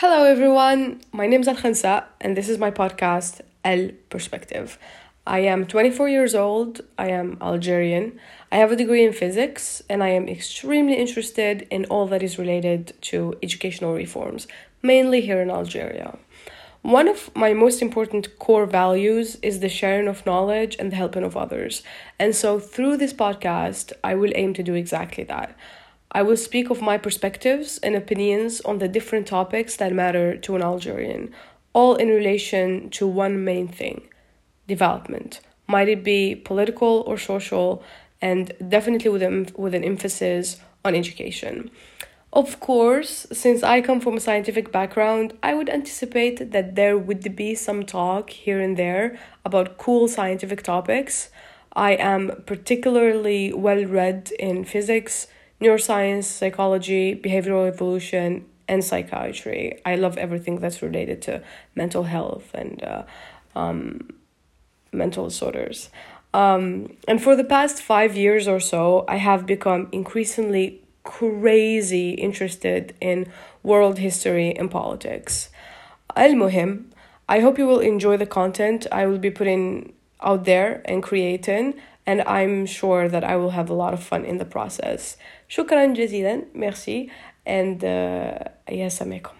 Hello, everyone. My name is Al Khansa, and this is my podcast, El Perspective. I am 24 years old. I am Algerian. I have a degree in physics, and I am extremely interested in all that is related to educational reforms, mainly here in Algeria. One of my most important core values is the sharing of knowledge and the helping of others. And so, through this podcast, I will aim to do exactly that. I will speak of my perspectives and opinions on the different topics that matter to an Algerian, all in relation to one main thing development. Might it be political or social, and definitely with, an, with an emphasis on education. Of course, since I come from a scientific background, I would anticipate that there would be some talk here and there about cool scientific topics. I am particularly well read in physics, neuroscience, psychology, behavioral evolution, and psychiatry. I love everything that's related to mental health and uh, um, mental disorders. Um, and for the past five years or so, I have become increasingly crazy interested in world history and politics. Al Muhim, I hope you will enjoy the content I will be putting out there and creating and I'm sure that I will have a lot of fun in the process. شكرا جزيلا merci and uh, يا سامعكم